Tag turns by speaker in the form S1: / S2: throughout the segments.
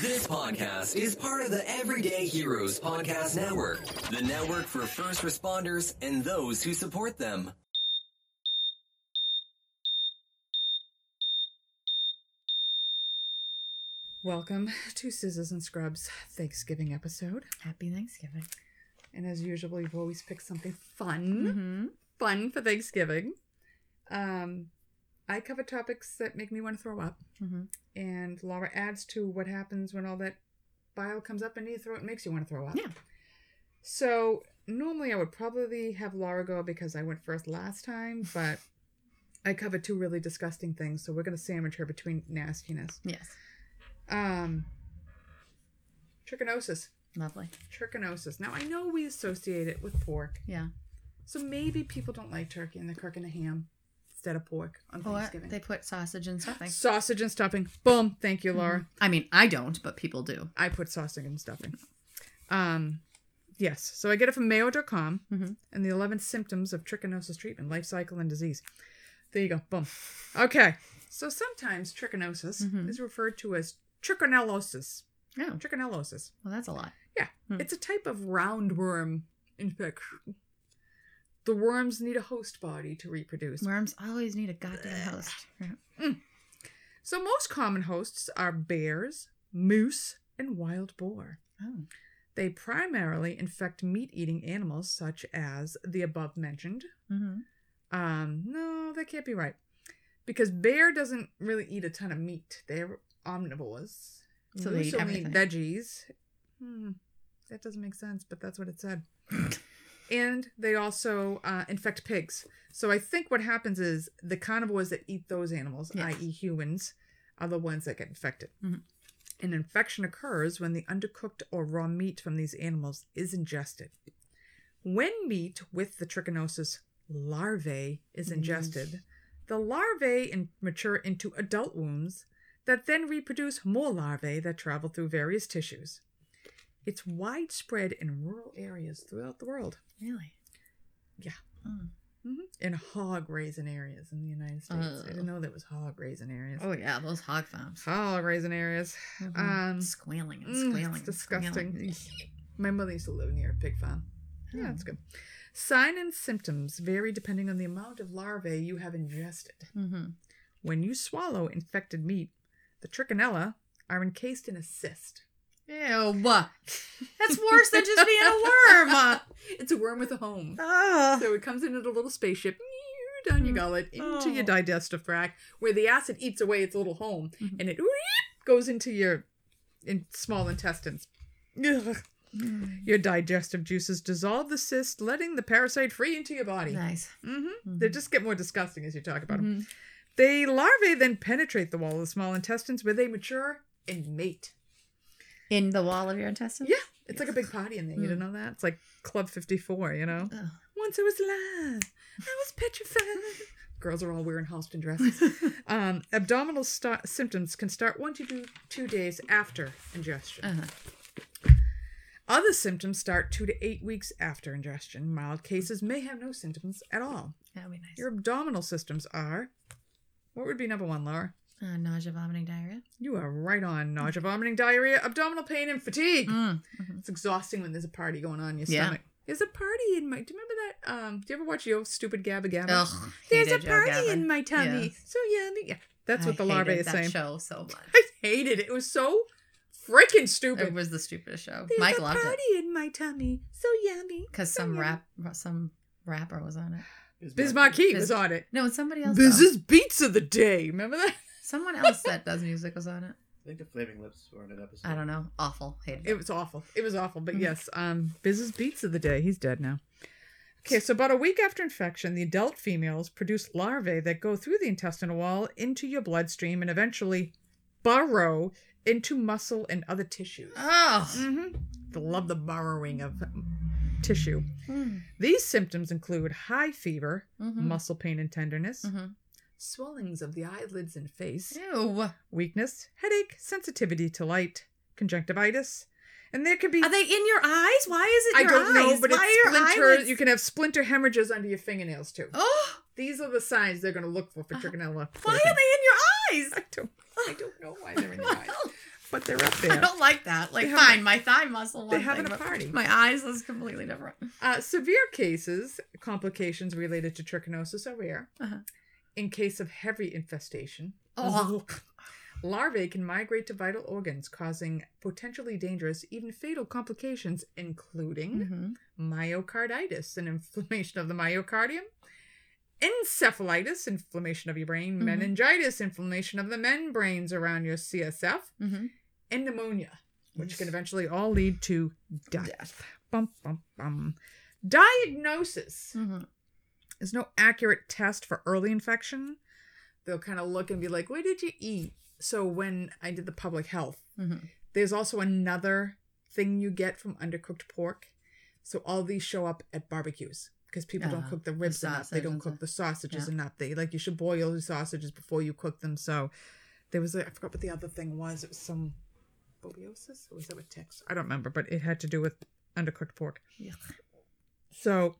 S1: This podcast is part of the Everyday Heroes Podcast Network, the network for first responders and those who support them.
S2: Welcome to Scissors and Scrubs Thanksgiving episode.
S3: Happy Thanksgiving.
S2: And as usual, you've always picked something fun,
S3: Mm-hmm.
S2: fun for Thanksgiving. Um, I cover topics that make me want to throw up,
S3: Mm-hmm.
S2: and Laura adds to what happens when all that bile comes up into your throat and makes you want to throw up.
S3: Yeah.
S2: So normally I would probably have Laura go because I went first last time, but I covered two really disgusting things, so we're gonna sandwich her between nastiness.
S3: Yes.
S2: Um, trichinosis.
S3: Lovely.
S2: trichinosis. Now I know we associate it with pork,
S3: Yeah.
S2: so maybe people don't like turkey and they're cooking a ham instead of pork on
S3: Or
S2: Thanksgiving.
S3: they put sausage and stuffing.
S2: Sausage and stuffing. Boom. Thank you, Laura.
S3: I mean, I don't, but people do.
S2: I put sausage and stuffing. Um, yes. So I get it from Mayo.com
S3: Mhm.
S2: and the 11 symptoms of trichinosis treatment, life cycle, and disease. There you go. Boom. Okay. So sometimes trichinosis
S3: Mhm.
S2: is referred to as trichinellosis.
S3: Oh,
S2: Trichinellosis.
S3: well, that's a lot.
S2: Yeah,
S3: Hmm.
S2: it's a type of roundworm infection. The worms need a host body to reproduce.
S3: Worms always need a goddamn host.
S2: So most common hosts are bears, moose, and wild boar.
S3: Oh.
S2: They primarily infect meat-eating animals such as the above mentioned.
S3: Mm-hmm.
S2: Um, no, that can't be right. Because bear doesn't really eat a ton of meat. They're omnivores.
S3: So they eat
S2: only
S3: everything.
S2: veggies. Hmm, that doesn't make sense, but that's what it said. and they also uh, infect pigs. So I think what happens is the carnivores that eat those animals,
S3: Yes.
S2: i.e., humans, are the ones that get infected.
S3: Mhm.
S2: An infection occurs when the undercooked or raw meat from these animals is ingested. When meat with the trichinosis larvae is ingested, the larvae in- mature into adult wombs that then reproduce more larvae that travel through various tissues. It's widespread in rural areas throughout the world.
S3: Really?
S2: Yeah.
S3: Oh.
S2: hmm In hog raising areas in the United States. I didn't know there was hog raising areas.
S3: oh, yeah, those hog farms.
S2: Hog raising areas.
S3: Mhm.
S2: Um,
S3: squealing and
S2: mm,
S3: squealing.
S2: it's
S3: and squealing.
S2: disgusting. My mother used to live near a pig farm. Yeah,
S3: Oh.
S2: that's good. Sign and symptoms vary depending on the amount of larvae you have ingested.
S3: Mhm.
S2: When you swallow infected meat, the trichinella are encased in a cyst.
S3: Ew. That's worse than just being a worm.
S2: It's a worm with a home.
S3: Oh.
S2: So it comes in a little spaceship down your
S3: Mm.
S2: gullet into your
S3: Oh.
S2: digestive tract, where the acid eats away its little home,
S3: Mhm.
S2: and it goes into your in small intestines. Ugh.
S3: Mm.
S2: Your digestive juices dissolve the cyst, letting the parasite free into your body.
S3: Nice.
S2: hmm
S3: Mhm.
S2: They just get more disgusting as you talk about them.
S3: Mhm.
S2: The larvae then penetrate the wall of the small intestines, where they mature and mate.
S3: In the wall of your intestines?
S2: Yeah, it's like a big party in there. You didn't know that? It's like Club 54, you know?
S3: Ugh.
S2: Once I was alive, I was petrified. Girls are all wearing Halston dresses. um, abdominal sta symptoms can start one to two, two days after ingestion.
S3: Uh-huh.
S2: Other symptoms start two to eight weeks after ingestion. Mild cases may have no symptoms at all.
S3: That would be nice.
S2: Your abdominal systems are. What would be number one, Laura?
S3: Uh, nausea, vomiting, diarrhea.
S2: You are right on. Nausea, vomiting, diarrhea, abdominal pain, and fatigue.
S3: Mm. Mhm.
S2: It's exhausting when there's a party going on in your
S3: Yeah.
S2: stomach. There's a party in my. Do you remember that? Um, do you ever watch Yo Stupid Gabba Gabba?
S3: Ugh,
S2: There's a party in my tummy.
S3: Yeah.
S2: So yummy. Yeah, that's what
S3: I
S2: the larvae is
S3: that
S2: saying.
S3: show so much.
S2: I hated it. It was so freaking stupid.
S3: It was the stupidest show.
S2: There's
S3: Mike
S2: a
S3: loved
S2: party
S3: it
S2: in my tummy. So yummy.
S3: because
S2: So
S3: some
S2: yummy.
S3: rap, some rapper was on it.
S2: Biz Markie
S3: Biz-
S2: was on it.
S3: No, it's somebody else.
S2: This
S3: though.
S2: is beats of the day. Remember that?
S3: Someone else that does music was on it.
S4: I think the Flaming Lips were in an episode.
S3: I don't know. Awful. Hated
S2: It
S3: it.
S2: was awful. It was awful. But
S3: Mhm.
S2: yes, um, Biz's beats of the day. He's dead now. Okay, so about a week after infection, the adult females produce larvae that go through the intestinal wall into your bloodstream and eventually burrow into muscle and other tissues.
S3: Oh.
S2: Mm-hmm. They love the burrowing of tissue.
S3: Mm.
S2: These symptoms include high fever,
S3: Mhm.
S2: muscle pain and tenderness,
S3: Mhm.
S2: Swellings of the eyelids and face,
S3: Ew.
S2: weakness, headache, sensitivity to light, conjunctivitis, and there can be
S3: Are they in your eyes? Why is it
S2: I
S3: your
S2: don't know, but
S3: Why
S2: it's
S3: are your
S2: splinter.
S3: eyelids-
S2: You can have splinter hemorrhages under your fingernails too.
S3: Oh,
S2: These are the signs they're going to look for for
S3: Uh,
S2: trichinella.
S3: why are they in your eyes?
S2: I don't. I don't know why they're in your eyes. but they're up there.
S3: I
S2: there.
S3: don't like that. Like,
S2: They have-
S3: fine, my thigh muscle.
S2: they're
S3: one
S2: having
S3: thing,
S2: a
S3: but
S2: party.
S3: My eyes is completely different.
S2: Uh, severe cases, complications related to trichinosis are rare.
S3: Uh-huh.
S2: In case of heavy infestation,
S3: Oh.
S2: larvae can migrate to vital organs, causing potentially dangerous, even fatal complications, including
S3: Mhm.
S2: myocarditis, an inflammation of the myocardium, encephalitis, inflammation of your brain,
S3: Mhm.
S2: meningitis, inflammation of the membranes around your CSF,
S3: Mhm.
S2: and pneumonia, which
S3: Yes.
S2: can eventually all lead to death.
S3: Death.
S2: Bum, bum, bum. Diagnosis. There's no accurate test for early infection. They'll kind of look and be like, "What did you eat?" So when I did the public health,
S3: Mhm.
S2: there's also another thing you get from undercooked pork. So all these show up at barbecues because people don't
S3: Ah,
S2: cook the ribs enough. They don't cook the sausages
S3: Yeah.
S2: enough. They like you should boil the sausages before you cook them. So there was a, I forgot what the other thing was. It was some bobiosis or was that with ticks? I don't remember, but it had to do with undercooked pork.
S3: Yuck.
S2: So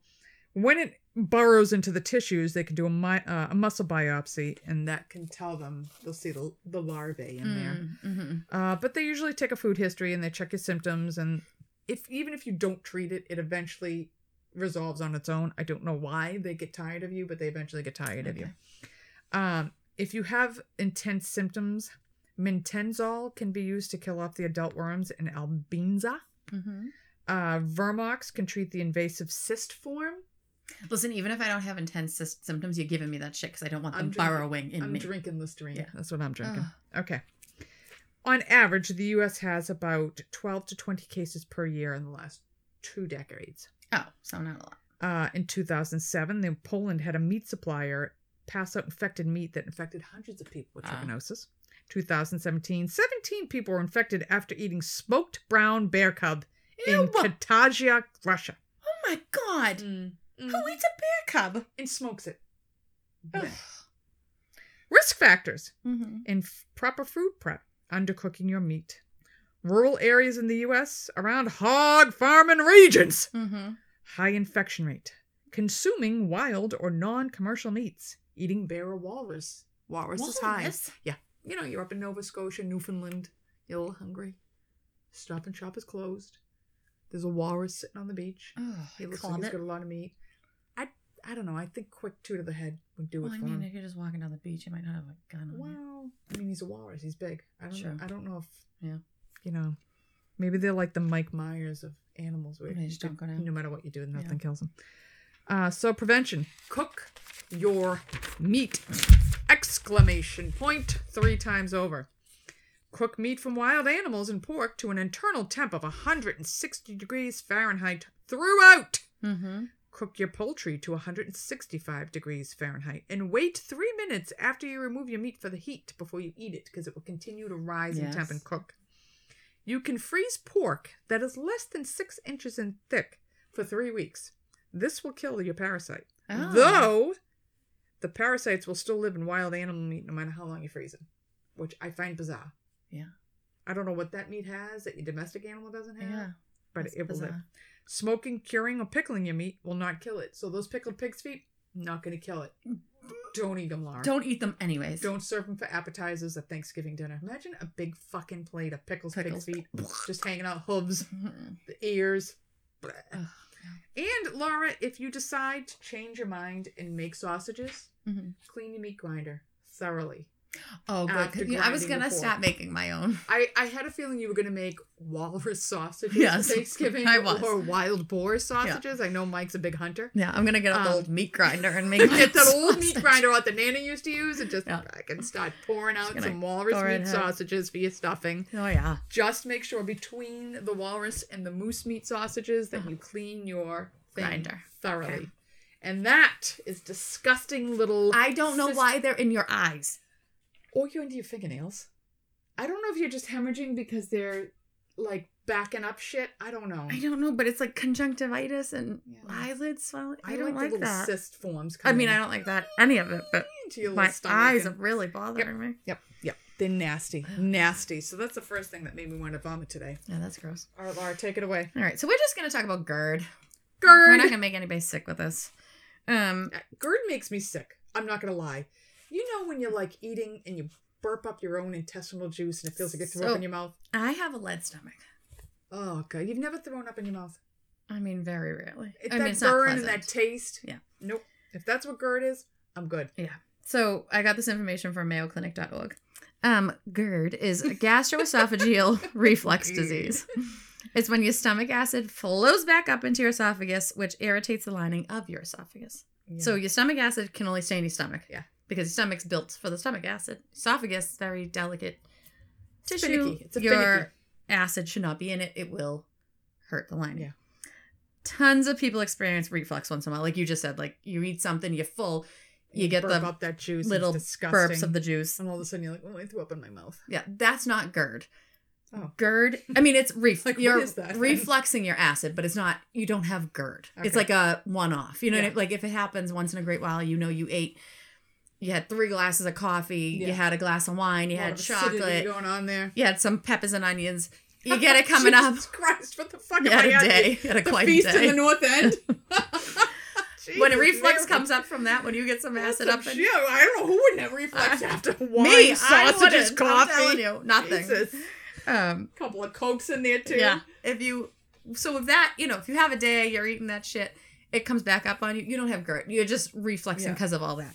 S2: when it burrows into the tissues, they can do a, mi- uh, a muscle biopsy, and that can tell them they'll see the, the larvae in there.
S3: Mm, mhm.
S2: Uh, but they usually take a food history and they check your symptoms, and if even if you don't treat it, it eventually resolves on its own. I don't know why they get tired of you, but they eventually get tired of you. Um, if you have intense symptoms, Mintezol can be used to kill off the adult worms in Albenza.
S3: Mhm.
S2: Uh, Vermox can treat the invasive cyst form.
S3: Listen, even if I don't have intense symptoms, you're giving me that shit because I don't want them
S2: I'm drinking-
S3: burrowing in
S2: I'm
S3: me.
S2: drinking Listerine.
S3: Yeah.
S2: That's what I'm drinking. Okay. On average, the U.S. has about 12 to 20 cases per year in the last two decades.
S3: Oh, so not a lot.
S2: Uh, in 2007, the Poland had a meat supplier pass out infected meat that infected hundreds of people with
S3: Ah.
S2: trichinosis. 2017, 17 people were infected after eating smoked brown bear cub in
S3: Ew.
S2: Katajia, Russia.
S3: Oh my god! Who eats a bear cub?
S2: And smokes it. Risk factors.
S3: Mhm.
S2: in f- proper food prep, undercooking your meat. Rural areas in the U.S. around hog farming regions,
S3: Mhm.
S2: high infection rate. Consuming wild or non-commercial meats, eating bear or walrus. Walrus is high.
S3: Walrus?
S2: Yeah, you know you're up in Nova Scotia, Newfoundland. You're a little hungry. Stop and Shop is closed. There's a walrus sitting on the beach.
S3: Ugh,
S2: He looks like he's
S3: it.
S2: got a lot of meat. I don't know. I think quick two to the head would do
S3: Well,
S2: it
S3: I mean,
S2: him.
S3: if you're just walking down the beach, you might not have a gun on you.
S2: Well, I mean, he's a walrus. He's big. I don't.
S3: Sure.
S2: Know, I don't know if.
S3: Yeah.
S2: You know, maybe they're like the Mike Myers of animals, where
S3: They
S2: you
S3: just don't go down.
S2: no matter what you do, nothing kills them. Uh, so prevention: cook your meat! Exclamation point three times over. Cook meat from wild animals and pork to an internal temp of 160 degrees Fahrenheit throughout.
S3: Mm-hmm.
S2: Cook your poultry to 165 degrees Fahrenheit and wait three minutes after you remove your meat for the heat before you eat it because it will continue to rise in temp and cook. You can freeze pork that is less than six inches in thick for three weeks. This will kill your parasite.
S3: Oh.
S2: Though the parasites will still live in wild animal meat no matter how long you freeze it, which I find bizarre.
S3: Yeah.
S2: I don't know what that meat has that your domestic animal doesn't have,
S3: Yeah.
S2: but it will live. Smoking, curing, or pickling your meat will not kill it. So those pickled pig's feet, not going to kill it. Don't eat them, Laura.
S3: Don't eat them anyways.
S2: Don't serve them for appetizers at Thanksgiving dinner. Imagine a big fucking plate of pickles,
S3: Pickles.
S2: pig's feet, just hanging out hooves,
S3: Mhm.
S2: the ears. Bleh.
S3: Ugh.
S2: And Laura, if you decide to change your mind and make sausages,
S3: Mhm.
S2: clean your meat grinder thoroughly.
S3: Oh, good. I was gonna
S2: pork.
S3: start making my own.
S2: I, I had a feeling you were going to make walrus sausages
S3: Yes,
S2: for Thanksgiving
S3: I was.
S2: or wild boar sausages. I know Mike's a big hunter.
S3: Yeah, I'm gonna get an
S2: Um,
S3: old meat grinder and make
S2: Get that old meat grinder out the Nana used to use and just
S3: Yeah.
S2: I can start pouring out some walrus meat sausages for your stuffing.
S3: Oh yeah.
S2: Just make sure between the walrus and the moose meat sausages that you clean your thing
S3: Grinder.
S2: thoroughly.
S3: Okay.
S2: And that is disgusting little
S3: I don't know
S2: sis-
S3: why they're in your eyes.
S2: Or you're into your fingernails. I don't know if you're just hemorrhaging because they're like backing up shit. I don't know.
S3: I don't know, but it's like conjunctivitis and
S2: Yeah.
S3: eyelids swelling. I,
S2: I
S3: don't
S2: like,
S3: like,
S2: little
S3: that.
S2: cyst forms.
S3: I mean, I don't like that any of it, but my eyes
S2: and-
S3: are really bothering me.
S2: Yep, yep. They're nasty, nasty. So that's the first thing that made me want to vomit today.
S3: Yeah, that's gross.
S2: All right, Laura, take it away.
S3: All right, so we're just gonna talk about GERD.
S2: GERD.
S3: We're not gonna make anybody sick with this. Um,
S2: GERD makes me sick. I'm not gonna lie. You know when you're like eating and you burp up your own intestinal juice and it feels like it threw
S3: So-
S2: up in your mouth?
S3: I have a lead stomach.
S2: Oh god, you've never thrown up in your mouth.
S3: I mean, very rarely.
S2: It,
S3: I
S2: that
S3: mean, it's
S2: burn and that taste.
S3: Yeah.
S2: Nope. If that's what GERD is, I'm good.
S3: Yeah. So I got this information from mayoclinic.org. Um, GERD is gastroesophageal reflux disease. It's when your stomach acid flows back up into your esophagus, which irritates the lining of your esophagus. So your stomach acid can only stay in your stomach.
S2: Yeah.
S3: Because your stomach's built for the stomach acid. Esophagus, very delicate tissue.
S2: finicky. It's a
S3: your
S2: finicky.
S3: acid should not be in it. It will hurt the lining.
S2: Yeah.
S3: Tons of people experience reflux once in a while. Like you just said, like you eat something, you're full, you get
S2: burp
S3: the
S2: up that juice.
S3: little
S2: it's
S3: burps of the juice.
S2: and all of a sudden you're like, oh, I threw up in my mouth.
S3: Yeah, that's not GERD.
S2: Oh.
S3: GERD. I mean, it's ref-
S2: Like, what
S3: you're
S2: is that
S3: refluxing your acid, but it's not. You don't have GERD. It's like a one-off. You know, what I-
S2: Yeah.
S3: like if it happens once in a great while, you know, you ate, you had three glasses of coffee, you had a glass of wine, you had chocolate,
S2: going on there.
S3: you had some peppers and onions. You get it coming up.
S2: Jesus Christ, what the fuck
S3: You had a day. You had a
S2: The
S3: quite
S2: feast
S3: day.
S2: in the North End.
S3: when a
S2: Jesus
S3: reflux comes up from that, when you get some acid up in
S2: shit. I don't know who would have reflux after wine,
S3: me,
S2: sausages,
S3: wouldn't. I'm
S2: coffee.
S3: telling you, nothing.
S2: Jesus.
S3: Um,
S2: couple of cokes in there too.
S3: Yeah. If you so if that, you know, if you have a day, you're eating that shit, it comes back up on you. You don't have GERD. You're just reflexing
S2: Yeah.
S3: because of all that.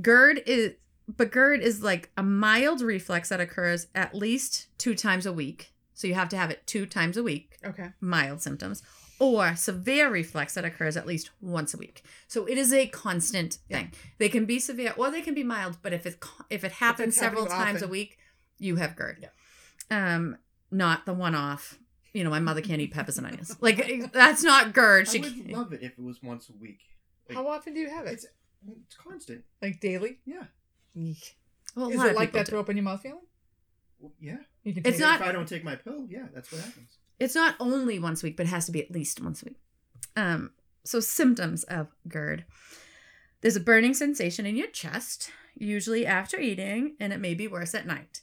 S3: GERD is but GERD is like a mild reflex that occurs at least two times a week. So you have to have it two times a week,
S2: Okay.
S3: mild symptoms, or severe reflex that occurs at least once a week. So it is a constant thing. They can be severe or they can be mild, but if it if it happens several times a week, you have GERD.
S2: Yeah.
S3: Um, not the one off. You know, my mother can't eat peppers and onions. Like that's not GERD.
S4: I would love it if it was once a week. Like,
S2: How often do you have it?
S4: It's it's constant.
S2: Like daily?
S4: Yeah.
S2: Eek.
S3: Well, a
S2: Is
S3: lot
S2: it
S3: of
S2: like
S3: people
S2: that
S3: do.
S2: throw up in your mouth feeling?
S4: Well, yeah.
S2: You can
S3: It's
S2: take
S3: not-
S4: If I don't take my pill, yeah, that's what happens.
S3: It's not only once a week, but it has to be at least once a week. Um, so symptoms of GERD. There's a burning sensation in your chest, usually after eating, and it may be worse at night.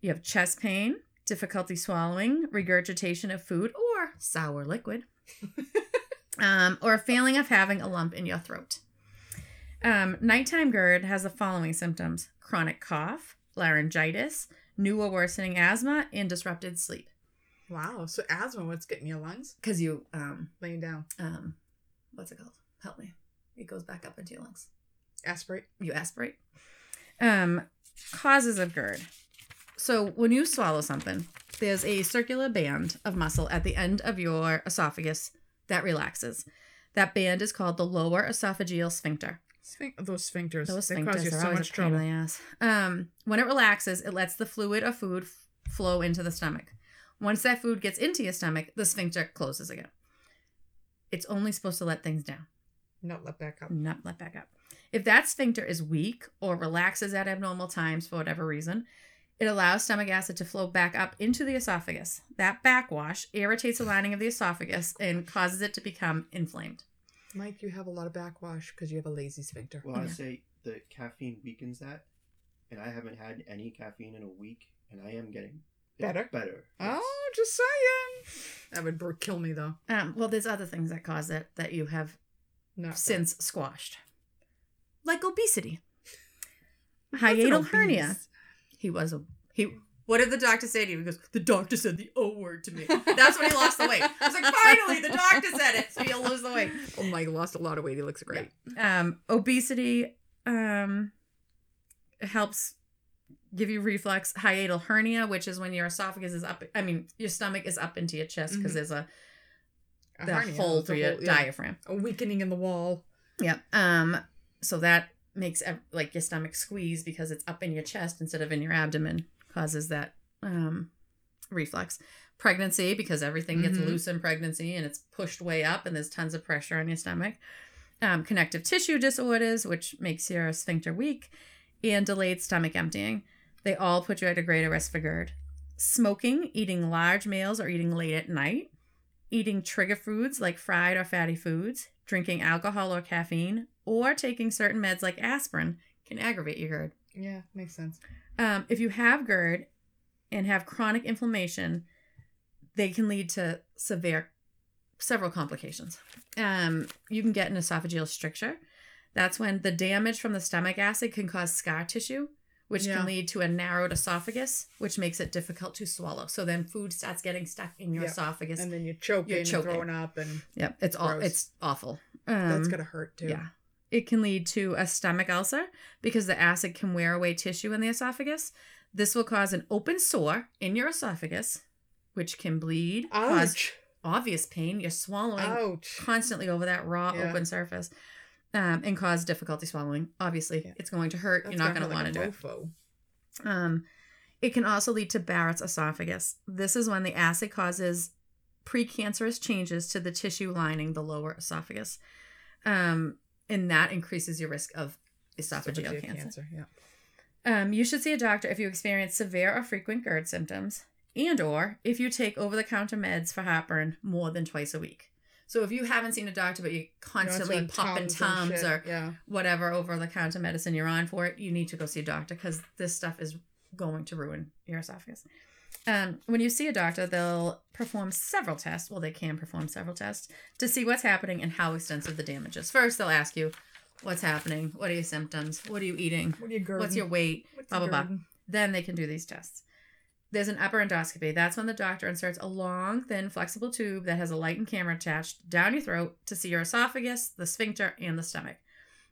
S3: You have chest pain, difficulty swallowing, regurgitation of food or sour liquid, um, or a feeling of having a lump in your throat. Um, nighttime GERD has the following symptoms chronic cough, laryngitis, new or worsening asthma, and disrupted sleep.
S2: Wow. So asthma, what's getting your lungs?
S3: Because you, um,
S2: Laying down.
S3: um, what's it called? Help me. It goes back up into your lungs.
S2: Aspirate.
S3: You aspirate. Um, causes of GERD. So when you swallow something, there's a circular band of muscle at the end of your esophagus that relaxes. That band is called the lower esophageal sphincter.
S2: Sphin- those sphincters.
S3: Those
S2: they cause you
S3: are
S2: so
S3: always
S2: much
S3: a pain in the ass. Um, when it relaxes, it lets the fluid of food f- flow into the stomach. Once that food gets into your stomach, the sphincter closes again. It's only supposed to let things down.
S2: Not let back up.
S3: not let back up. If that sphincter is weak or relaxes at abnormal times for whatever reason, it allows stomach acid to flow back up into the esophagus. That backwash irritates the lining of the esophagus and causes it to become inflamed.
S2: Mike, you have a lot of backwash because you have a lazy sphincter.
S4: Well, I'd say the caffeine weakens that, and I haven't had any caffeine in a week, and I am getting
S2: Better?
S4: Better. yes.
S2: Oh, just saying. That would br- kill me though.
S3: Um, well, there's other things that cause it that you have
S2: Not that.
S3: since squashed, like obesity,
S2: What's an
S3: hiatal
S2: obese?
S3: hernia. He was a he. What did the doctor say to you? He goes, the doctor said the O word to me. That's when he lost the weight. I was like, finally, the doctor said it, so he'll lose the weight.
S2: Oh, Mike lost a lot of weight. He looks great.
S3: Um, obesity um, helps give you reflux. Hiatal hernia, which is when your esophagus is up. I mean, your stomach is up into your chest because
S2: Mhm.
S3: there's a
S2: A
S3: the
S2: hernia,
S3: hole through your
S2: yeah.
S3: diaphragm.
S2: A weakening in the wall.
S3: Yeah. Um. So that makes like your stomach squeeze because it's up in your chest instead of in your abdomen, causes that um reflux. Pregnancy because everything gets
S2: Mhm.
S3: loose in pregnancy and it's pushed way up and there's tons of pressure on your stomach. Um, connective tissue disorders, which makes your sphincter weak, and delayed stomach emptying. They all put you at a greater risk for GERD. Smoking, eating large meals or eating late at night, eating trigger foods like fried or fatty foods, drinking alcohol or caffeine, or taking certain meds like aspirin can aggravate your GERD.
S2: Yeah, makes sense.
S3: Um, if you have GERD and have chronic inflammation, they can lead to severe, several complications. Um, you can get an esophageal stricture. That's when the damage from the stomach acid can cause scar tissue, which
S2: Yeah.
S3: can lead to a narrowed esophagus, which makes it difficult to swallow. So then food starts getting stuck in your
S2: Yeah.
S3: esophagus.
S2: And then you're choking,
S3: You're
S2: and
S3: choking.
S2: throwing up, and
S3: yep, it's all it's awful. Um,
S2: that's gonna hurt too.
S3: yeah. It can lead to a stomach ulcer because the acid can wear away tissue in the esophagus. This will cause an open sore in your esophagus, which can bleed, cause obvious pain. You're swallowing
S2: Ouch!
S3: constantly over that raw
S2: Yeah.
S3: open surface um, and cause difficulty swallowing. Obviously,
S2: Yeah.
S3: it's going to hurt.
S2: That's
S3: You're not going to want to do it. Um, it can also lead to Barrett's esophagus. This is when the acid causes precancerous changes to the tissue lining the lower esophagus. Um, and that increases your risk of esophageal
S2: Esophageal
S3: cancer.
S2: Yeah.
S3: Um, you should see a doctor if you experience severe or frequent GERD symptoms and or if you take over-the-counter meds for heartburn more than twice a week. So if you haven't seen a doctor but you're constantly
S2: You know, it's on
S3: popping
S2: Tums
S3: Tums or
S2: yeah.
S3: whatever over-the-counter medicine you're on for it, you need to go see a doctor because this stuff is going to ruin your esophagus. Um, when you see a doctor, they'll perform several tests. Well, they can perform several tests to see what's happening and how extensive the damage is. First, they'll ask you, "What's happening? What are your symptoms? What are you eating?
S2: What are you?
S3: What's your weight?"
S2: What's
S3: blah, blah, blah. Then they can do these tests. There's an upper endoscopy. That's when the doctor inserts a long, thin, flexible tube that has a light and camera attached down your throat to see your esophagus, the sphincter, and the stomach.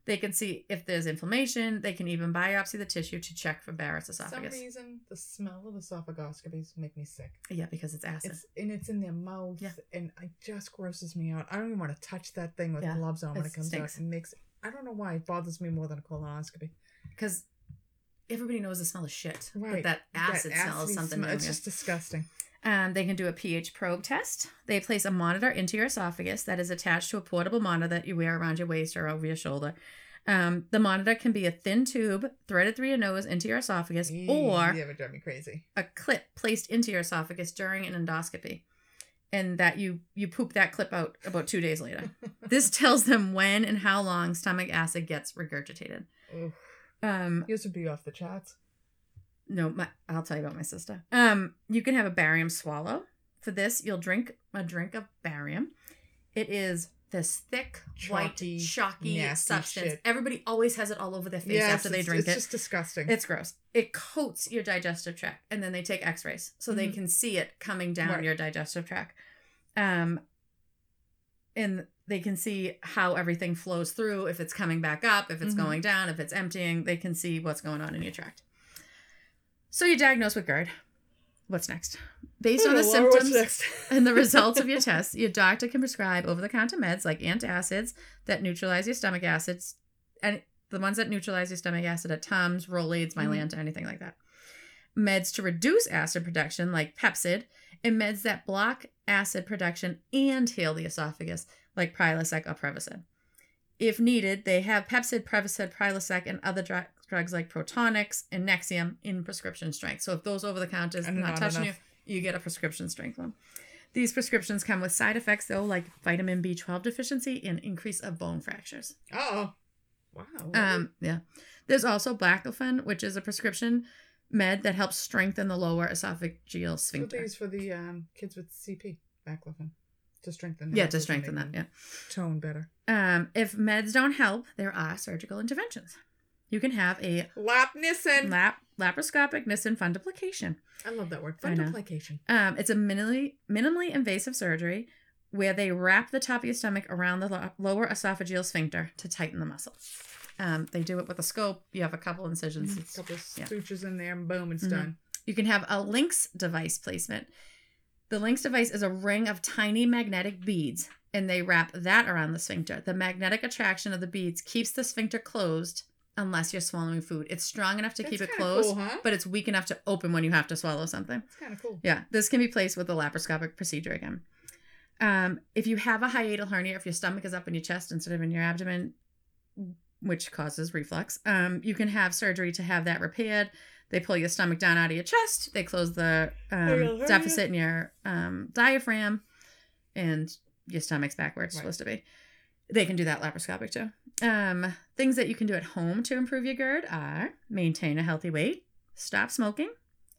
S3: They can see if there's inflammation. They can even biopsy the tissue to check for Barrett's
S2: For some reason, the smell of esophagoscopies make me sick.
S3: Yeah, because it's acid.
S2: It's and it's in their mouth,
S3: Yeah.
S2: and it just grosses me out. I don't even want to touch that thing with
S3: Yeah,
S2: gloves on when
S3: it
S2: it comes
S3: stinks.
S2: out. It makes I don't know why it bothers me more than a colonoscopy.
S3: Because everybody knows the smell of shit. But
S2: Right.
S3: that acid smell is something
S2: smell- It's just disgusting.
S3: Um, they can do a pH probe test. They place a monitor into your esophagus that is attached to a portable monitor that you wear around your waist or over your shoulder. Um, the monitor can be a thin tube threaded through your nose into your esophagus
S2: Eee,
S3: or
S2: would drive me crazy.
S3: a clip placed into your esophagus during an endoscopy. And that you you poop that clip out about two days later. this tells them when and how long stomach acid gets regurgitated.
S2: Oof.
S3: Um,
S2: Yours would be off the charts.
S3: No, my, I'll tell you about my sister. Um, you can have a barium swallow. For this, you'll drink a drink of barium. It is this thick,
S2: Chalky,
S3: white, chalky substance.
S2: shit.
S3: Everybody always has it all over their face
S2: Yes,
S3: after they drink
S2: it's
S3: it.
S2: It's just disgusting.
S3: It's gross. It coats your digestive tract, and then they take X-rays so they
S2: Mhm.
S3: can see it coming down
S2: Right.
S3: your digestive tract. Um, and they can see how everything flows through. If it's coming back up, if it's
S2: Mhm.
S3: going down, if it's emptying, they can see what's going on in your tract. So you're diagnosed with GERD. What's next? Based on the symptoms and the results of your tests, your doctor can prescribe over the counter meds like antacids that neutralize your stomach acids and the ones that neutralize your stomach acid are Tums, Rolaids. Mylanta, anything like that. Meds to reduce acid production like Pepcid and meds that block acid production and heal the esophagus like Prilosec or Prevacid. If needed, they have Pepcid, Prevacid, Prilosec, and other dr- drugs like Protonix and Nexium in prescription strength. So if those over the counter is not
S2: not
S3: touching
S2: enough.
S3: you, you get a prescription strength one. These prescriptions come with side effects though, like vitamin B12 deficiency and increase of bone fractures.
S2: Oh, wow.
S3: Um, yeah. There's also Baclofen, which is a prescription med that helps strengthen the lower esophageal
S2: so
S3: sphincter.
S2: these for the um, kids with CP baclofen to strengthen.
S3: Yeah, to strengthen that.
S2: yeah Tone better.
S3: Um, if meds don't help, there are surgical interventions. You can have a
S2: Lap Nissen.
S3: lap laparoscopic Nissen fundoplication.
S2: I love that word. Fundoplication.
S3: Um, it's a minimally minimally invasive surgery where they wrap the top of your stomach around the lo- lower esophageal sphincter to tighten the muscle. Um, they do it with a scope. You have a couple incisions.
S2: A couple of
S3: yeah.
S2: stooches in there, and boom, it's
S3: Mhm.
S2: done.
S3: You can have a LINX device placement. The LINX device is a ring of tiny magnetic beads, and they wrap that around the sphincter. The magnetic attraction of the beads keeps the sphincter closed unless you're swallowing food. It's strong enough to keep it closed,
S2: cool, huh?
S3: but it's weak enough to open when you have to swallow something.
S2: It's kind of cool.
S3: Yeah, this can be placed with a laparoscopic procedure again. Um, if you have a hiatal hernia, if your stomach is up in your chest instead of in your abdomen, which causes reflux, um, you can have surgery to have that repaired. They pull your stomach down out of your chest. They close the um, deficit in your um, diaphragm, and your stomach's back where it's
S2: Right.
S3: supposed to be. They can do that laparoscopic too. Um, things that you can do at home to improve your GERD are maintain a healthy weight, stop smoking,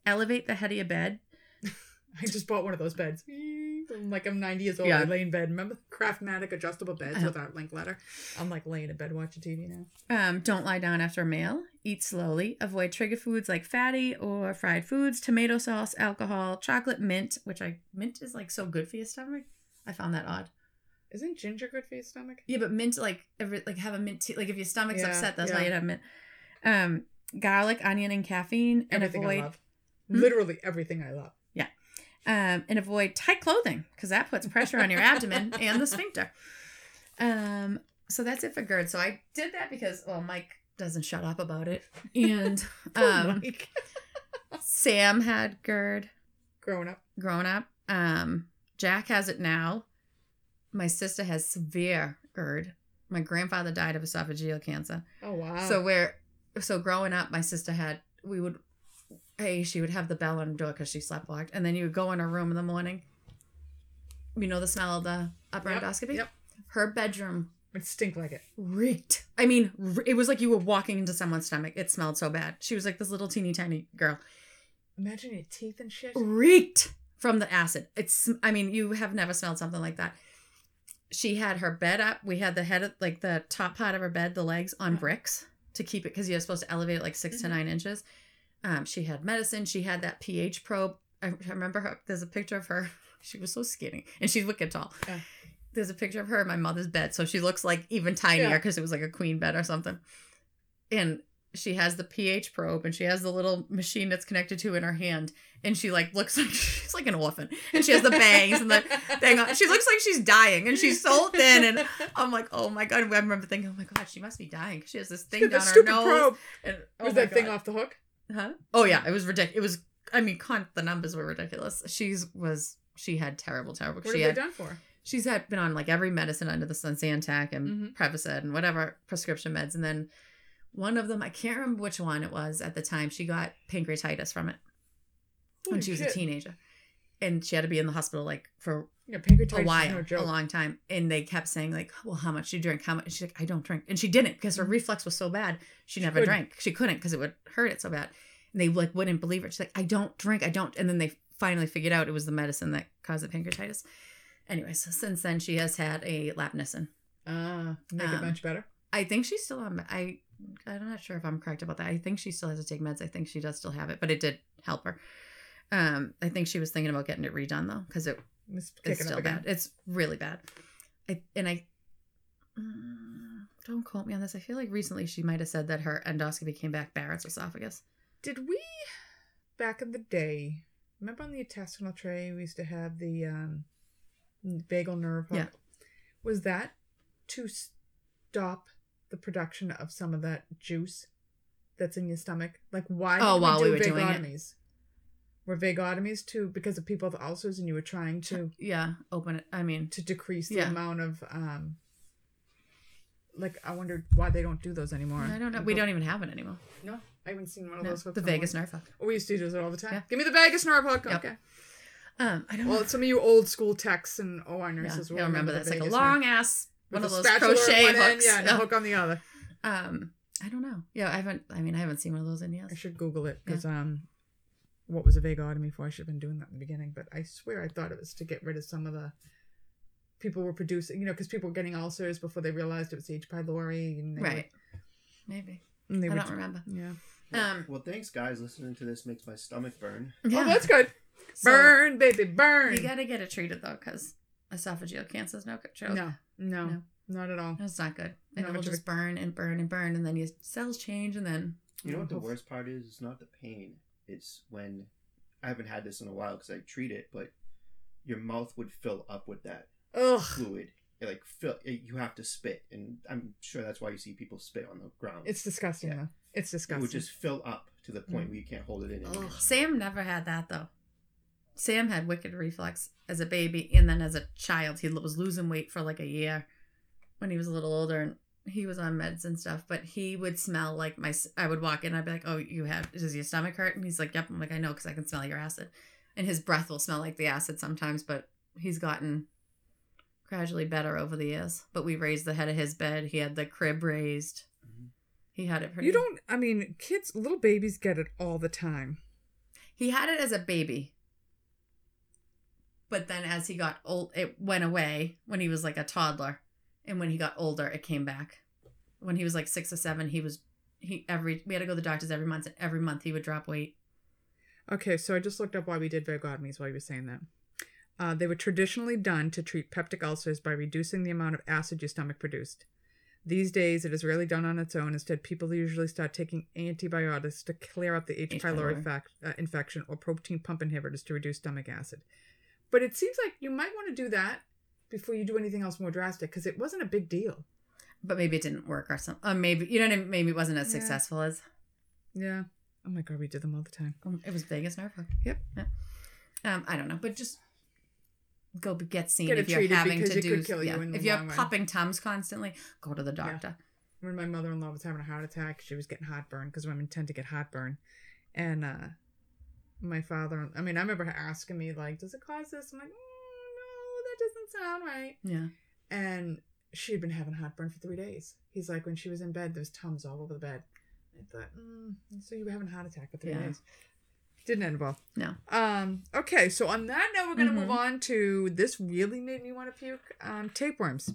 S3: elevate the head of your bed,
S2: I just bought one of those beds. I'm like I'm 90 years old.
S3: Yeah.
S2: I lay in bed. Remember Craftmatic adjustable beds with our link ladder? I'm like laying in bed watching TV now.
S3: Um, don't lie down after a meal. Eat slowly. Avoid trigger foods like fatty or fried foods, tomato sauce, alcohol, chocolate, mint, which I mint is like so good for your stomach. I found that odd.
S2: Isn't ginger good for your stomach?
S3: Yeah, but mint like every like have a mint tea. Like if your stomach's
S2: Yeah,
S3: upset, that's
S2: yeah.
S3: why you'd have mint. Um, garlic, onion, and caffeine, and
S2: Everything I
S3: avoid
S2: love.
S3: Hmm?
S2: Literally everything I love.
S3: Yeah, um, and avoid tight clothing because that puts pressure on your abdomen and the sphincter. Um, so that's it for GERD. So I did that because well, Mike doesn't shut up about it, and um, Sam had GERD
S2: growing up.
S3: growing up. Um, Jack has it now. My sister has severe GERD. My grandfather died of esophageal cancer.
S2: Oh wow.
S3: So where, so growing up, my sister had we would, hey, she would have the bell on her door because she sleepwalked, and then you would go in her room in the morning. You know the smell of the upper
S2: Yep,
S3: endoscopy.
S2: yep.
S3: Her bedroom
S2: it stink like it.
S3: reeked. I mean, it was like you were walking into someone's stomach. It smelled so bad. She was like this little teeny tiny girl.
S2: Imagine your teeth and shit.
S3: reeked from the acid. It's I mean, you have never smelled something like that. She had her bed up. We had the head of like the top part of her bed, the legs on bricks to keep it because you're supposed to elevate it like 6 to
S2: Mhm.
S3: nine inches. Um, she had medicine. She had that pH probe. I I remember her. There's a picture of her. She was so skinny, and she's wicked tall.
S2: Yeah.
S3: There's a picture of her in my mother's bed, so she looks like even tinier
S2: Yeah.
S3: because it was like a queen bed or something. And she has the pH probe, and she has the little machine that's connected to in her hand, and she like looks like she's like an orphan, and she has the bangs and the thing on. She looks like she's dying, and she's so thin, and I'm like, oh my god. I remember thinking, oh my god, she must be dying. She has this thing down her nose.
S2: probe.
S3: And, oh
S2: Was that thing off the hook?
S3: Huh? Oh yeah, it was ridiculous. It was. I mean, con- the numbers were ridiculous. She's was she had terrible, terrible.
S2: What
S3: she had
S2: they done for?
S3: she's had been on like every medicine under the sun, Zantac and
S2: Mhm.
S3: Prevacid and whatever prescription meds, and then one of them I can't remember which one it was at the time. She got pancreatitis from it when
S2: Holy
S3: she was
S2: shit.
S3: a teenager, and she had to be in the hospital like for
S2: Yeah, pancreatitis
S3: a while,
S2: no
S3: a long time, and they kept saying like, "Well, how much do you drink? How much?" She's like, "I don't drink," and she didn't because her reflux was so bad. She never
S2: couldn't.
S3: drank. She couldn't because it would hurt it so bad. And they like wouldn't believe it. She's like, "I don't drink. I don't." And then they finally figured out it was the medicine that caused the pancreatitis. Anyway, so since then she has had a lap Nissen.
S2: Ah, make it
S3: Um,
S2: much better.
S3: I think she's still on. I I'm not sure if I'm correct about that. I think she still has to take meds. I think she does still have it, but it did help her. Um, I think she was thinking about getting it redone though because it
S2: It's
S3: it's still bad. It's really bad. I, and I mm, don't quote me on this. I feel like recently she might have said that her endoscopy came back Barrett's esophagus.
S2: Did we back in the day? Remember on the intestinal tray we used to have the um, vagal nerve hook?
S3: Yeah.
S2: Was that to stop the production of some of that juice that's in your stomach? Like why?
S3: Oh, while
S2: we,
S3: we were doing it.
S2: vagotomies? Were vagotomies too because of people with ulcers and you were trying to
S3: Yeah, open it. I mean,
S2: to decrease the
S3: Yeah.
S2: amount of um. Like I wondered why they don't do those anymore.
S3: I don't know. We don't even have it anymore.
S2: No, I haven't seen one of
S3: No,
S2: those.
S3: the
S2: vagus
S3: nerve hook.
S2: We used to do it all the time.
S3: Yeah.
S2: Give me the vagus nerve hook.
S3: Yep.
S2: Okay.
S3: Um, I don't
S2: Well,
S3: know.
S2: some of you old school techs and OR
S3: Yeah,
S2: nurses will
S3: you'll remember
S2: the
S3: that. It's like a long ass one of
S2: a
S3: those crochet
S2: one end,
S3: hooks.
S2: yeah, and a hook on the other.
S3: Um, I don't know. Yeah, I haven't. I mean, I haven't seen one of those in years.
S2: I should Google it because um, what was a vagotomy for? I should have been doing that in the beginning, but I swear I thought it was to get rid of some of the people were producing, you know, because people were getting ulcers before they realized it was H. pylori, and they
S3: Right. Maybe.
S2: And they
S3: I
S2: were
S3: don't remember.
S2: Yeah.
S3: Um.
S4: Well, thanks, guys. Listening to this makes my stomach burn.
S3: Yeah.
S2: Oh, that's good.
S3: So,
S2: burn, baby, burn.
S3: You gotta get it treated though, because esophageal cancer is no good joke.
S2: no, no,
S3: No.
S2: not at all.
S3: It's not good. And
S2: Not
S3: it'll just burn and burn and burn, and then your cells change, and then
S4: You know what the worst part is? It's not the pain. It's when I haven't had this in a while because I treat it, but your mouth would fill up with that
S2: Ugh.
S4: fluid. It, like fill, it, you have to spit, and I'm sure that's why you see people spit on the ground.
S2: It's disgusting
S4: Yeah.
S2: though. It's
S4: it
S2: disgusting.
S4: would just fill up to the point
S2: Mm.
S4: where you can't hold it in. anymore.
S3: Sam never had that though. Sam had wicked reflux as a baby, and then as a child, he was losing weight for like a year when he was a little older, and he was on meds and stuff. But he would smell like my. I would walk in, I'd be like, "Oh, you have? Does your stomach hurt?" And he's like, "Yep." I'm like, "I know, because I can smell your acid." And his breath will smell like the acid sometimes, but he's gotten gradually better over the years. But we raised the head of his bed. He had the crib raised.
S4: Mhm.
S3: He had it pretty.
S2: You don't. I mean, kids, little babies get it all the time.
S3: He had it as a baby. But then as he got old, it went away when he was like a toddler. And when he got older, it came back. When he was like six or seven, he was he every we had to go to the doctors every month, and every month he would drop weight.
S2: Okay, so I just looked up why we did vagotomies while you were saying that. Uh, they were traditionally done to treat peptic ulcers by reducing the amount of acid your stomach produced. These days, it is rarely done on its own. Instead, people usually start taking antibiotics to clear out the H.
S3: H.
S2: pylori
S3: pylori.
S2: fac- uh, infection or protein pump inhibitors to reduce stomach acid. But it seems like you might want to do that before you do anything else more drastic because it wasn't a big deal.
S3: But maybe it didn't work, or something. Uh, maybe you know, what I mean? maybe it wasn't as
S2: Yeah.
S3: successful as
S2: Yeah. Oh my god, we did them all the time.
S3: um, it was vagus nerve.
S2: Yep.
S3: Yeah. Um, I don't know, but just go get seen
S2: Get
S3: if you're having to do.
S2: you
S3: yeah.
S2: the
S3: if you're popping tums constantly, go to the doctor.
S2: when my mother-in-law was having a heart attack she was getting heartburn because women tend to get heartburn and uh my father i mean i remember asking me like does it cause this i'm like mm, no that doesn't sound right
S3: Yeah.
S2: and she'd been having heartburn for three days he's like when she was in bed there's tums all over the bed i thought mm, so you were having a heart attack for three
S3: Yeah.
S2: days didn't end well
S3: No.
S2: um okay so on that note we're gonna
S3: Mhm.
S2: move on to this really made me want to puke um tapeworms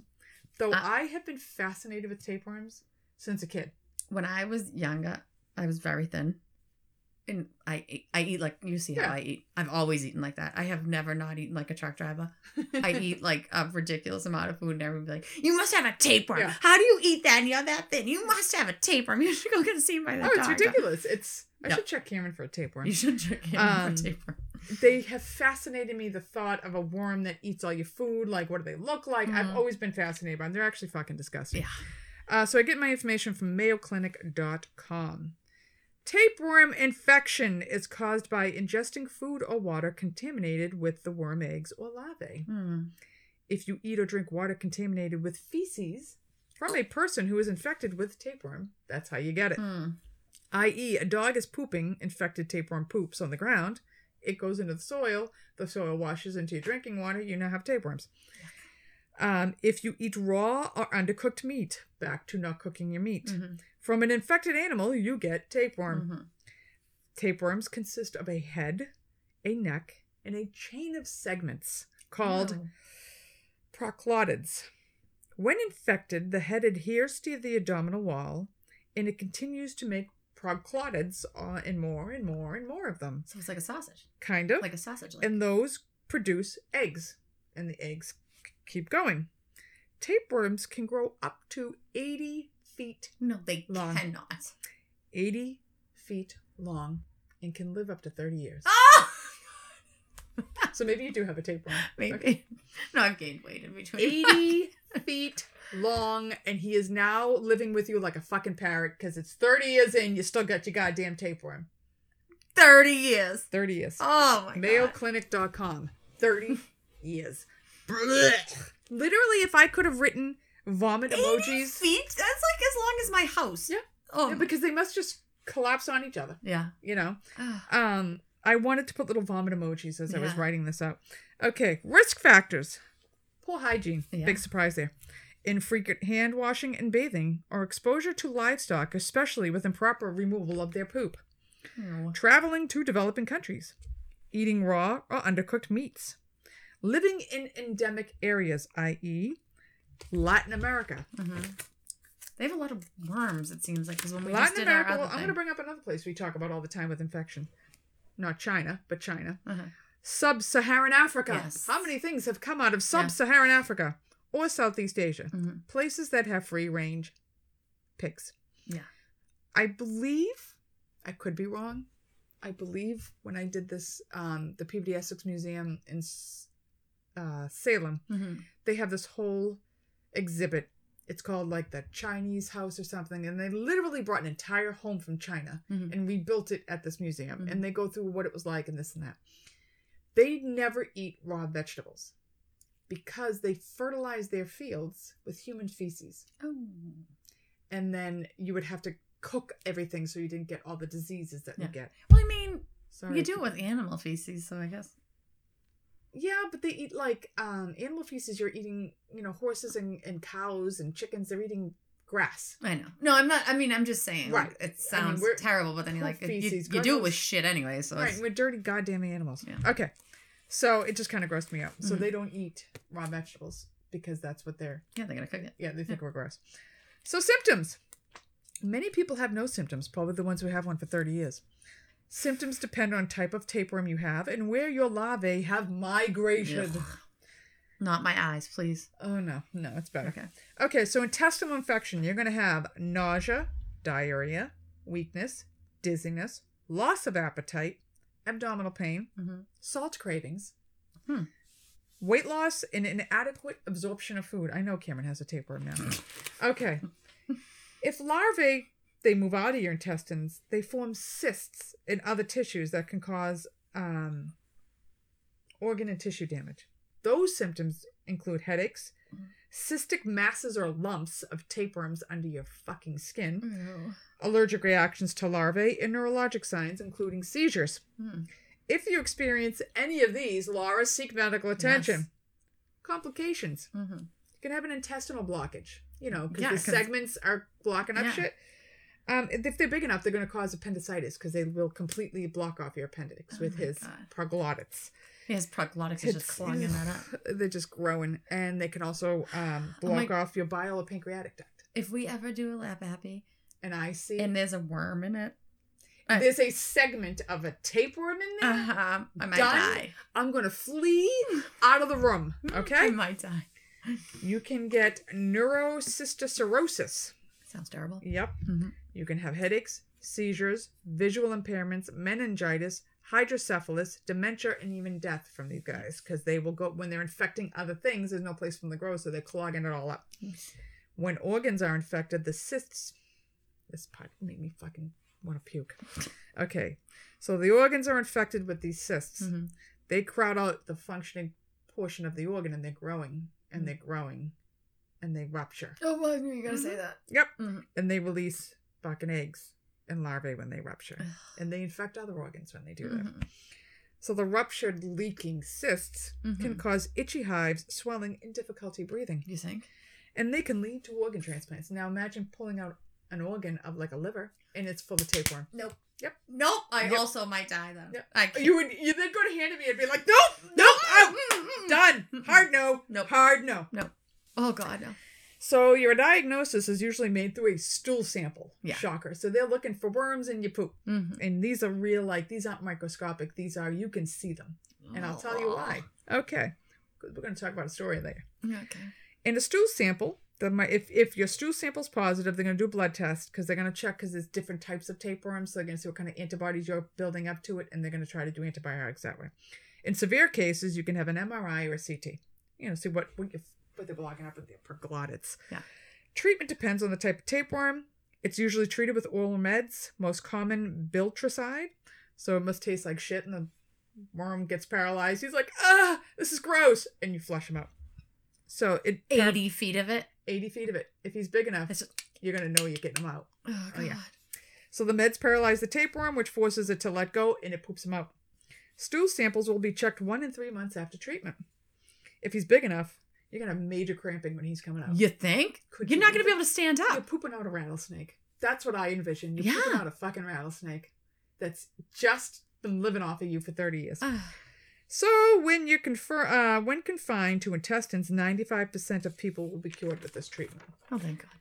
S2: though
S3: Uh,
S2: i have been fascinated with tapeworms since a kid
S3: When I was younger, I was very thin. And I eat, I eat like you see
S2: Yeah.
S3: how I eat. I've always eaten like that. I have never not eaten like a truck driver. I eat like a ridiculous amount of food, and everyone be like, "You must have a tapeworm.
S2: Yeah.
S3: How do you eat that? And you're that thin. You must have a tapeworm. You should go get seen by the
S2: Oh, it's ridiculous. It's I should check Cameron for a tapeworm.
S3: You should check him
S2: Um,
S3: for a tapeworm.
S2: They have fascinated me the thought of a worm that eats all your food. Like, what do they look like? I've
S3: Mhm.
S2: always been fascinated by them. They're actually fucking disgusting.
S3: Yeah.
S2: Uh, so I get my information from mayoclinic.com. Tapeworm infection is caused by ingesting food or water contaminated with the worm eggs or larvae.
S3: Hmm.
S2: If you eat or drink water contaminated with feces from a person who is infected with tapeworm, that's how you get it.
S3: Hmm.
S2: i.e., a dog is pooping infected tapeworm poops on the ground. It goes into the soil. The soil washes into your drinking water. You now have tapeworms. Um, if you eat raw or undercooked meat, back to not cooking your meat,
S3: Mhm.
S2: From an infected animal, you get tapeworm.
S3: Mhm.
S2: Tapeworms consist of a head, a neck, and a chain of segments called
S3: Oh.
S2: proglottids. When infected, the head adheres to the abdominal wall and it continues to make proglottids uh, and more and more and more of them.
S3: So it's like a sausage,
S2: Kind of.
S3: like a sausage.
S2: And those produce eggs, and the eggs keep going. Tapeworms can grow up to 80 feet,
S3: no, they
S2: Long.
S3: cannot.
S2: 80 feet long, and can live up to 30 years.
S3: Ah,
S2: So maybe you do have a tapeworm.
S3: maybe.
S2: Okay.
S3: No, I've gained weight in between.
S2: 80 feet long, and he is now living with you like a fucking parrot because it's 30 years in, you still got your goddamn tapeworm.
S3: Thirty years.
S2: 30 years.
S3: Oh my god.
S2: MayoClinic.com. 30 years. Blech. Literally, if I could have written vomit
S3: 80
S2: emojis.
S3: feet. That's like as long as my house.
S2: Yeah.
S3: Oh.
S2: Yeah, because they must just collapse on each other,
S3: yeah.
S2: you know? Um, I wanted to put little vomit emojis as I was writing this out. Okay, risk factors. Poor hygiene.
S3: Yeah.
S2: Big surprise there. Infrequent hand washing and bathing, or exposure to livestock, especially with improper removal of their poop.
S3: Oh.
S2: Traveling to developing countries. Eating raw or undercooked meats. Living in endemic areas, i.e., Latin America.
S3: Mhm. They have a lot of worms. It seems like because when we
S2: Latin
S3: just did
S2: America, well, I'm going to bring up another place we talk about all the time with infection. Not China, but China.
S3: Uh-huh.
S2: Sub Saharan Africa.
S3: Yes.
S2: How many things have come out of Sub Saharan Africa or Southeast Asia?
S3: Mhm.
S2: Places that have free range pigs.
S3: Yeah.
S2: I believe, I could be wrong. I believe when I did this, um, the Peabody Essex Museum in uh, Salem,
S3: Mhm.
S2: they have this whole exhibit. It's called like the Chinese house or something. And they literally brought an entire home from China
S3: Mhm.
S2: and rebuilt it at this museum.
S3: Mhm.
S2: And they go through what it was like and this and that. They never eat raw vegetables because they fertilize their fields with human feces.
S3: Oh.
S2: And then you would have to cook everything so you didn't get all the diseases that
S3: Yeah.
S2: you get.
S3: Well, I mean,
S2: Sorry.
S3: you do it with animal feces, so I guess.
S2: Yeah, but they eat like um animal feces. You're eating, you know, horses and, and cows and chickens. They're eating grass.
S3: I know. No, I'm not. I mean, I'm just saying.
S2: Right.
S3: Like, it sounds
S2: we're-
S3: terrible, but then you're like, you,
S2: feces.
S3: you do it with shit anyway. So
S2: Right,
S3: it's,
S2: we're dirty goddamn animals.
S3: Yeah.
S2: Okay, so it just kind of grossed me out. So
S3: Mhm.
S2: they don't eat raw vegetables because that's what they're
S3: yeah, they're gonna cook it.
S2: yeah they think we're gross. So symptoms: Many people have no symptoms, probably the ones who have one for 30 years. Symptoms depend on type of tapeworm you have and where your larvae have migrated.
S3: Ugh. Not my eyes, please.
S2: Oh no, no, it's better.
S3: Okay.
S2: Okay, so intestinal infection, you're going to have nausea, diarrhea, weakness, dizziness, loss of appetite, abdominal pain,
S3: Mm-hmm.
S2: salt cravings,
S3: Hmm.
S2: weight loss, and inadequate absorption of food. I know Cameron has a tapeworm now. okay. If larvae they move out of your intestines, they form cysts in other tissues that can cause um, organ and tissue damage. Those symptoms include headaches, cystic masses or lumps of tapeworms under your fucking skin, allergic reactions to larvae, and neurologic signs, including seizures.
S3: Hmm.
S2: If you experience any of these, Laura, seek medical attention.
S3: Yes.
S2: Complications.
S3: Mm-hmm.
S2: You can have an intestinal blockage, you know, because
S3: Yeah,
S2: the segments are blocking up
S3: Yeah.
S2: shit. Um, if they're big enough, they're going to cause appendicitis because they will completely block off your appendix
S3: Oh
S2: with his
S3: God.
S2: proglottids.
S3: His proglottids is just clogging that up.
S2: They're just growing, and they can also um,
S3: Oh my-
S2: block off your bile or pancreatic duct.
S3: If we ever do a lap appy
S2: And I see
S3: and there's a worm in it, I-
S2: there's a segment of a tapeworm in there.
S3: uh-huh, I might
S2: Done?
S3: die.
S2: I'm going to flee out of the room. Okay.
S3: I might die.
S2: you can get neurocysticercosis.
S3: Sounds terrible.
S2: Yep.
S3: Mhm.
S2: You can have headaches, seizures, visual impairments, meningitis, hydrocephalus, dementia, and even death from these guys because they will go when they're infecting other things. There's no place for them to grow, so they're clogging it all up. When organs are infected, the cysts. This part made me fucking want to puke. Okay, so the organs are infected with these cysts.
S3: Mhm.
S2: They crowd out the functioning portion of the organ, and they're growing and they're growing, and they rupture.
S3: Oh, well, you gotta say that.
S2: Yep.
S3: Mhm.
S2: And they release fucking eggs and larvae when they rupture. and they infect other organs when they do that.
S3: Mhm.
S2: So the ruptured, leaking cysts can
S3: Mhm.
S2: cause itchy hives, swelling, and difficulty breathing.
S3: You think?
S2: And they can lead to organ transplants. Now imagine pulling out an organ of like a liver and it's full of tapeworm.
S3: Nope.
S2: Yep.
S3: Nope. I
S2: Yep.
S3: also might die though.
S2: Yep.
S3: I can't.
S2: You would you then go to hand it me and be like, nope, nope, out,
S3: Mm-mm.
S2: done. Hard no.
S3: Nope.
S2: Hard no. no.
S3: Oh God, no.
S2: So your diagnosis is usually made through a stool sample.
S3: Yeah.
S2: Shocker. So they're looking for worms in your poop.
S3: Mhm.
S2: And these are real, like these aren't microscopic. These are you can see them. And I'll tell you why. Okay. We're going to talk about a story later.
S3: Okay.
S2: In a stool sample, the, if, if your stool sample's positive, they're going to do a blood test because they're going to check because there's different types of tapeworms. So they're going to see what kind of antibodies you're building up to it, and they're going to try to do antibiotics that way. In severe cases, you can have an MRI or a CT. You know, see what what, you, what they're blocking up with the proglottids.
S3: Yeah.
S2: Treatment depends on the type of tapeworm. It's usually treated with oral meds, most common biltricide. So it must taste like shit, and the worm gets paralyzed. He's like, ah, this is gross, and you flush him out. So it
S3: 80 feet of it.
S2: 80 feet of it. If he's big enough,
S3: It's-
S2: you're going to know you're getting him out.
S3: Oh,
S2: Oh,
S3: God.
S2: yeah. So the meds paralyze the tapeworm, which forces it to let go and it poops him out. Stool samples will be checked one and three months after treatment. If he's big enough, you're to have major cramping when he's coming out.
S3: You think?
S2: Could
S3: You're
S2: you
S3: not going to be able to stand up.
S2: You're pooping out a rattlesnake. That's what I envision. You're
S3: Yeah.
S2: pooping out a fucking rattlesnake that's just been living off of you for 30 years.
S3: Ah,
S2: So when you confer, uh, when confined to intestines, 95% of people will be cured with this treatment.
S3: oh, thank God.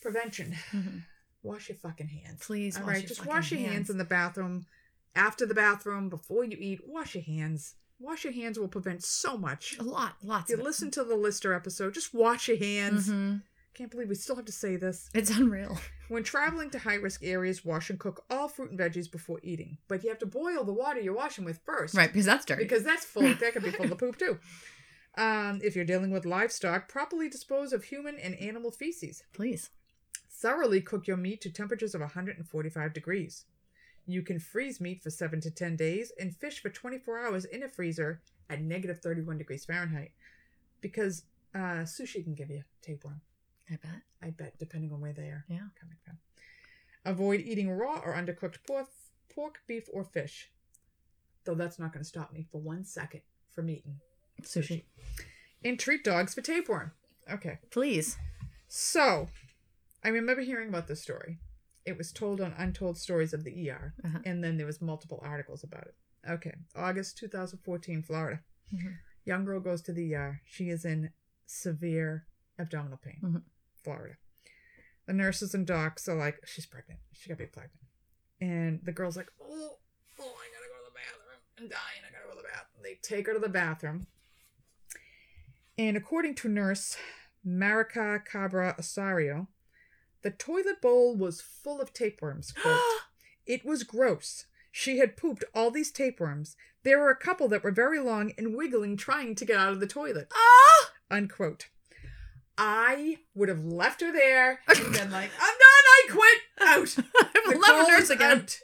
S2: Prevention.
S3: Mhm.
S2: Wash your fucking hands.
S3: Please
S2: All
S3: wash
S2: right,
S3: your
S2: just
S3: fucking
S2: wash your hands. in the bathroom, after the bathroom, before you eat. Wash your hands. Wash your hands will prevent so much.
S3: A lot. Lots
S2: If you
S3: of it.
S2: listen to the Lister episode, just wash your hands.
S3: Mhm.
S2: Can't believe we still have to say this.
S3: It's unreal.
S2: When traveling to high risk areas, wash and cook all fruit and veggies before eating. But you have to boil the water you're washing with first.
S3: Right, because that's dirty.
S2: Because that's full. That could be full of poop too. Um, if you're dealing with livestock, properly dispose of human and animal feces.
S3: Please.
S2: Thoroughly cook your meat to temperatures of 145 degrees. You can freeze meat for 7 to 10 days and fish for 24 hours in a freezer at negative 31 degrees Fahrenheit. Because uh, sushi can give you tapeworm,
S3: I bet.
S2: I bet, depending on where they are
S3: Yeah.
S2: coming from. Avoid eating raw or undercooked pork, pork beef, or fish. Though that's not going to stop me for one second from eating.
S3: Sushi.
S2: And treat dogs for tapeworm. Okay.
S3: Please.
S2: So, I remember hearing about this story. It was told on Untold Stories of the ER,
S3: Uh-huh.
S2: and then there was multiple articles about it. Okay, August 2014, Florida.
S3: Mhm.
S2: Young girl goes to the ER. She is in severe abdominal pain.
S3: Mhm.
S2: Florida. the nurses and docs are like, she's pregnant. She gotta be pregnant. And the girl's like, oh, oh, I gotta go to the bathroom. I'm dying. I gotta go to the bathroom. They take her to the bathroom. And according to nurse Marica Cabra Osario, the toilet bowl was full of tapeworms. It was gross. She had pooped all these tapeworms. There were a couple that were very long and wiggling trying to get out of the toilet.
S3: Ah!
S2: Unquote. I would have left her there and been like, I'm done, I quit. Out.
S3: I
S2: The
S3: will love a
S2: girl
S3: nurse again.
S2: out.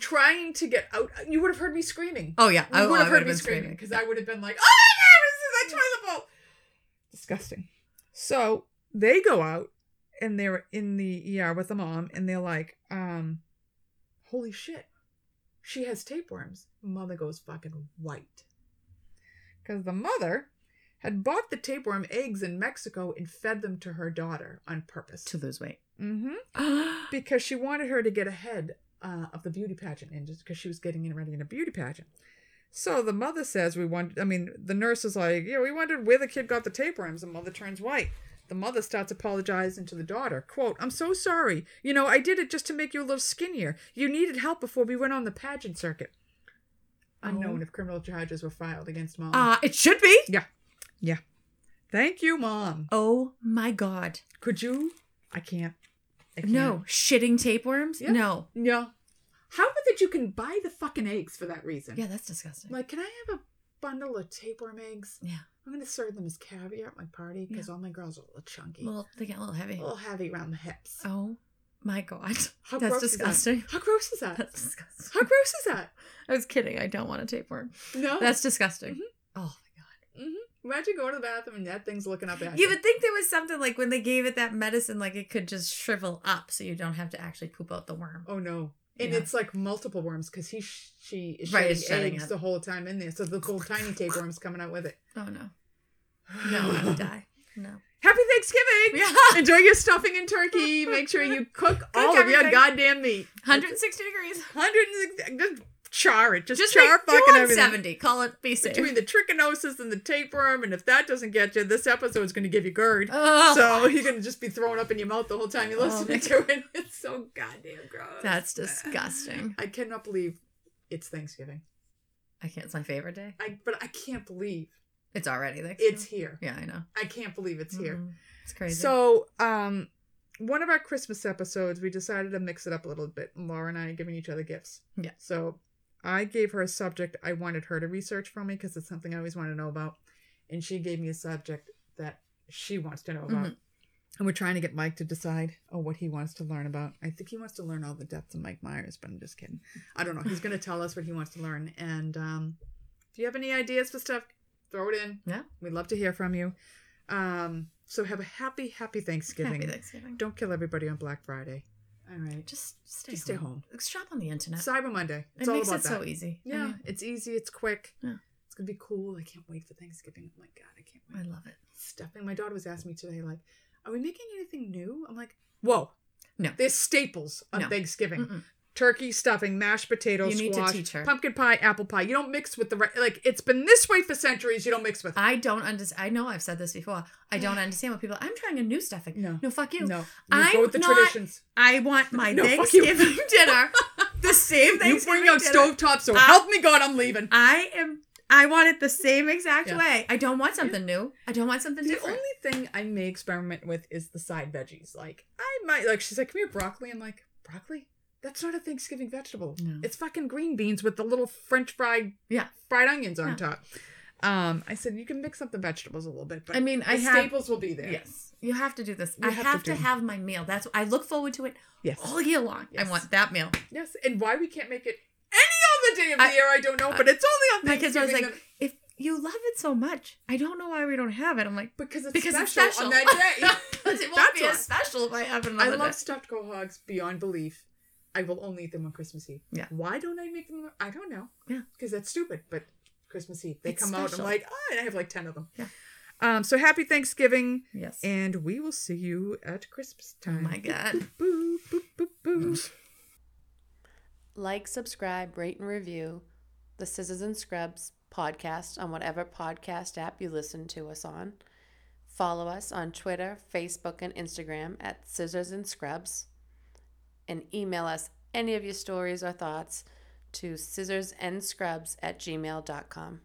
S2: Trying to get out. You would have heard me screaming.
S3: Oh yeah,
S2: You
S3: I,
S2: would have heard me screaming
S3: screaming.
S2: because I would have been like, "Oh my god, this is a toilet bowl!" Disgusting. So they go out and they're in the ER with the mom, and they're like, "Um, holy shit, she has tapeworms." Mother goes fucking white because the mother had bought the tapeworm eggs in Mexico and fed them to her daughter on purpose.
S3: to lose weight.
S2: Mm-hmm because she wanted her to get ahead uh, of the beauty pageant and just because she was getting in ready in a beauty pageant. So the mother says, We want, I mean, the nurse is like, Yeah, we wondered where the kid got the tapeworms. The mother turns white. The mother starts apologizing to the daughter. Quote, I'm so sorry. You know, I did it just to make you a little skinnier. You needed help before we went on the pageant circuit. Unknown
S3: Oh.
S2: if criminal charges were filed against mom.
S3: Uh, it should be.
S2: Yeah. Yeah. Thank you, mom.
S3: Oh my god.
S2: Could you? I can't. I can't.
S3: No, shitting tapeworms?
S2: Yeah.
S3: No.
S2: No. How about that you can buy the fucking eggs for that reason?
S3: Yeah, that's disgusting.
S2: Like, can I have a bundle of tapeworm eggs?
S3: yeah.
S2: I'm gonna serve them as caviar at my party because all my girls are a little chunky,
S3: Well, they get a little heavy.
S2: a little heavy around the hips.
S3: Oh my god.
S2: How
S3: that's
S2: gross is that?
S3: disgusting.
S2: How gross is that?
S3: That's disgusting.
S2: How gross is that?
S3: I was kidding. I don't want a tapeworm.
S2: No.
S3: That's disgusting.
S2: Mhm.
S3: Oh my god.
S2: hmm Imagine going to the bathroom and that thing's looking up at
S3: you. You would think there was something like when they gave it that medicine, like it could just shrivel up so you don't have to actually poop out the worm.
S2: Oh no. And
S3: Yeah.
S2: it's like multiple worms because he sh- she is
S3: Right,
S2: shedding eggs
S3: it.
S2: the whole time in there. So the little tiny tapeworms coming out with it.
S3: Oh no. No, I would die. No.
S2: Happy Thanksgiving!
S3: Yeah.
S2: Enjoy your stuffing and turkey. Make sure you cook all of your goddamn meat.
S3: 160 degrees.
S2: 100 just char it. Just,
S3: Just
S2: char
S3: do
S2: fucking everything.
S3: 170. Call it be safe.
S2: Between the trichinosis and the tapeworm, and if that doesn't get you, this episode's going to give you GERD.
S3: Oh,
S2: So you're going to just be throwing up in your mouth the whole time you're
S3: Oh,
S2: listening
S3: my
S2: to it. It's so goddamn gross.
S3: that's disgusting.
S2: I cannot believe it's Thanksgiving.
S3: I can't. It's my favorite day.
S2: I but I can't believe
S3: It's already like
S2: it's here.
S3: Yeah, I know.
S2: I can't believe it's here.
S3: Mhm. It's crazy.
S2: So, um, one of our Christmas episodes, we decided to mix it up a little bit. Laura and I are giving each other gifts.
S3: Yeah.
S2: So, I gave her a subject I wanted her to research for me because it's something I always want to know about, and she gave me a subject that she wants to know about.
S3: Mhm.
S2: And we're trying to get Mike to decide oh what he wants to learn about. I think he wants to learn all the depths of Mike Myers, but I'm just kidding. I don't know. He's going to tell us what he wants to learn. And um, if you have any ideas for stuff, throw it in.
S3: Yeah.
S2: We'd love to hear from you. Um, so have a happy, happy Thanksgiving.
S3: Happy Thanksgiving.
S2: Don't kill everybody on Black Friday. All right.
S3: Just stay
S2: Just stay
S3: home. Shop on the internet.
S2: Cyber Monday. It's
S3: it
S2: all
S3: makes
S2: about
S3: it
S2: that.
S3: so easy. I
S2: Yeah,
S3: mean,
S2: it's easy. It's quick.
S3: Yeah.
S2: It's gonna be cool. I can't wait for Thanksgiving. Oh my god, I can't wait.
S3: I love it.
S2: Stuffing. My daughter was asking me today, like, "Are we making anything new?" I'm like, "Whoa,
S3: No.
S2: There's staples on
S3: No.
S2: Thanksgiving:
S3: Mm-mm.
S2: Turkey stuffing, mashed potatoes,
S3: You need to teach her.
S2: pumpkin pie, apple pie. You don't mix with the re- like. It's been this way for centuries. You don't mix with.
S3: I don't understand. I know I've said this before. I don't understand what people. I'm trying a new stuffing.
S2: No.
S3: no, fuck you.
S2: no, you
S3: I'm
S2: go with the
S3: not-
S2: traditions.
S3: I want my
S2: No.
S3: Thanksgiving dinner the same
S2: thing.
S3: You
S2: bring out stovetop, so
S3: I-
S2: help me God, I'm leaving.
S3: I am. I want it the same exact
S2: Yeah.
S3: way. I don't want something new. I don't want something
S2: The
S3: different.
S2: The only thing I may experiment with is the side veggies. Like I might like she's like, Come here, broccoli. I'm like, broccoli? That's not a Thanksgiving vegetable.
S3: No.
S2: It's fucking green beans with the little French fried
S3: Yeah.
S2: fried onions on
S3: Yeah.
S2: top. Um, I said you can mix up the vegetables a little bit, but
S3: I mean,
S2: the
S3: I have-
S2: staples will be there.
S3: Yes, you have to do this.
S2: You
S3: I
S2: have
S3: have,
S2: to
S3: to, have my meal. That's I look forward to it
S2: Yes.
S3: all year long.
S2: Yes.
S3: I want that meal.
S2: Yes. And why we can't make it any other day of the
S3: I-
S2: year, I don't know, but it's only on
S3: My kids are
S2: Thanksgiving.
S3: always like, if you love it so much, I don't know why we don't have it. I'm like,
S2: because it's
S3: because
S2: special,
S3: it's special
S2: on that day.
S3: It won't
S2: That's
S3: be as special if I have it
S2: I love
S3: day.
S2: stuffed quahogs beyond belief. I will only eat them on Christmas Eve.
S3: Yeah.
S2: Why don't I make them? I don't know.
S3: Yeah.
S2: Because that's stupid. But Christmas Eve, they
S3: It's
S2: come out. And
S3: I'm
S2: like, oh, and I have like ten of them.
S3: Yeah.
S2: Um. So happy Thanksgiving,
S3: Yes.
S2: and we will see you at Christmas time.
S3: oh my god.
S2: Boo, boop, boop, boo.
S5: Like, subscribe, rate, and review the Scissors and Scrubs podcast on whatever podcast app you listen to us on. Follow us on Twitter, Facebook, and Instagram at Scissors and Scrubs. And email us any of your stories or thoughts to scissorsandscrubs at gmail.com.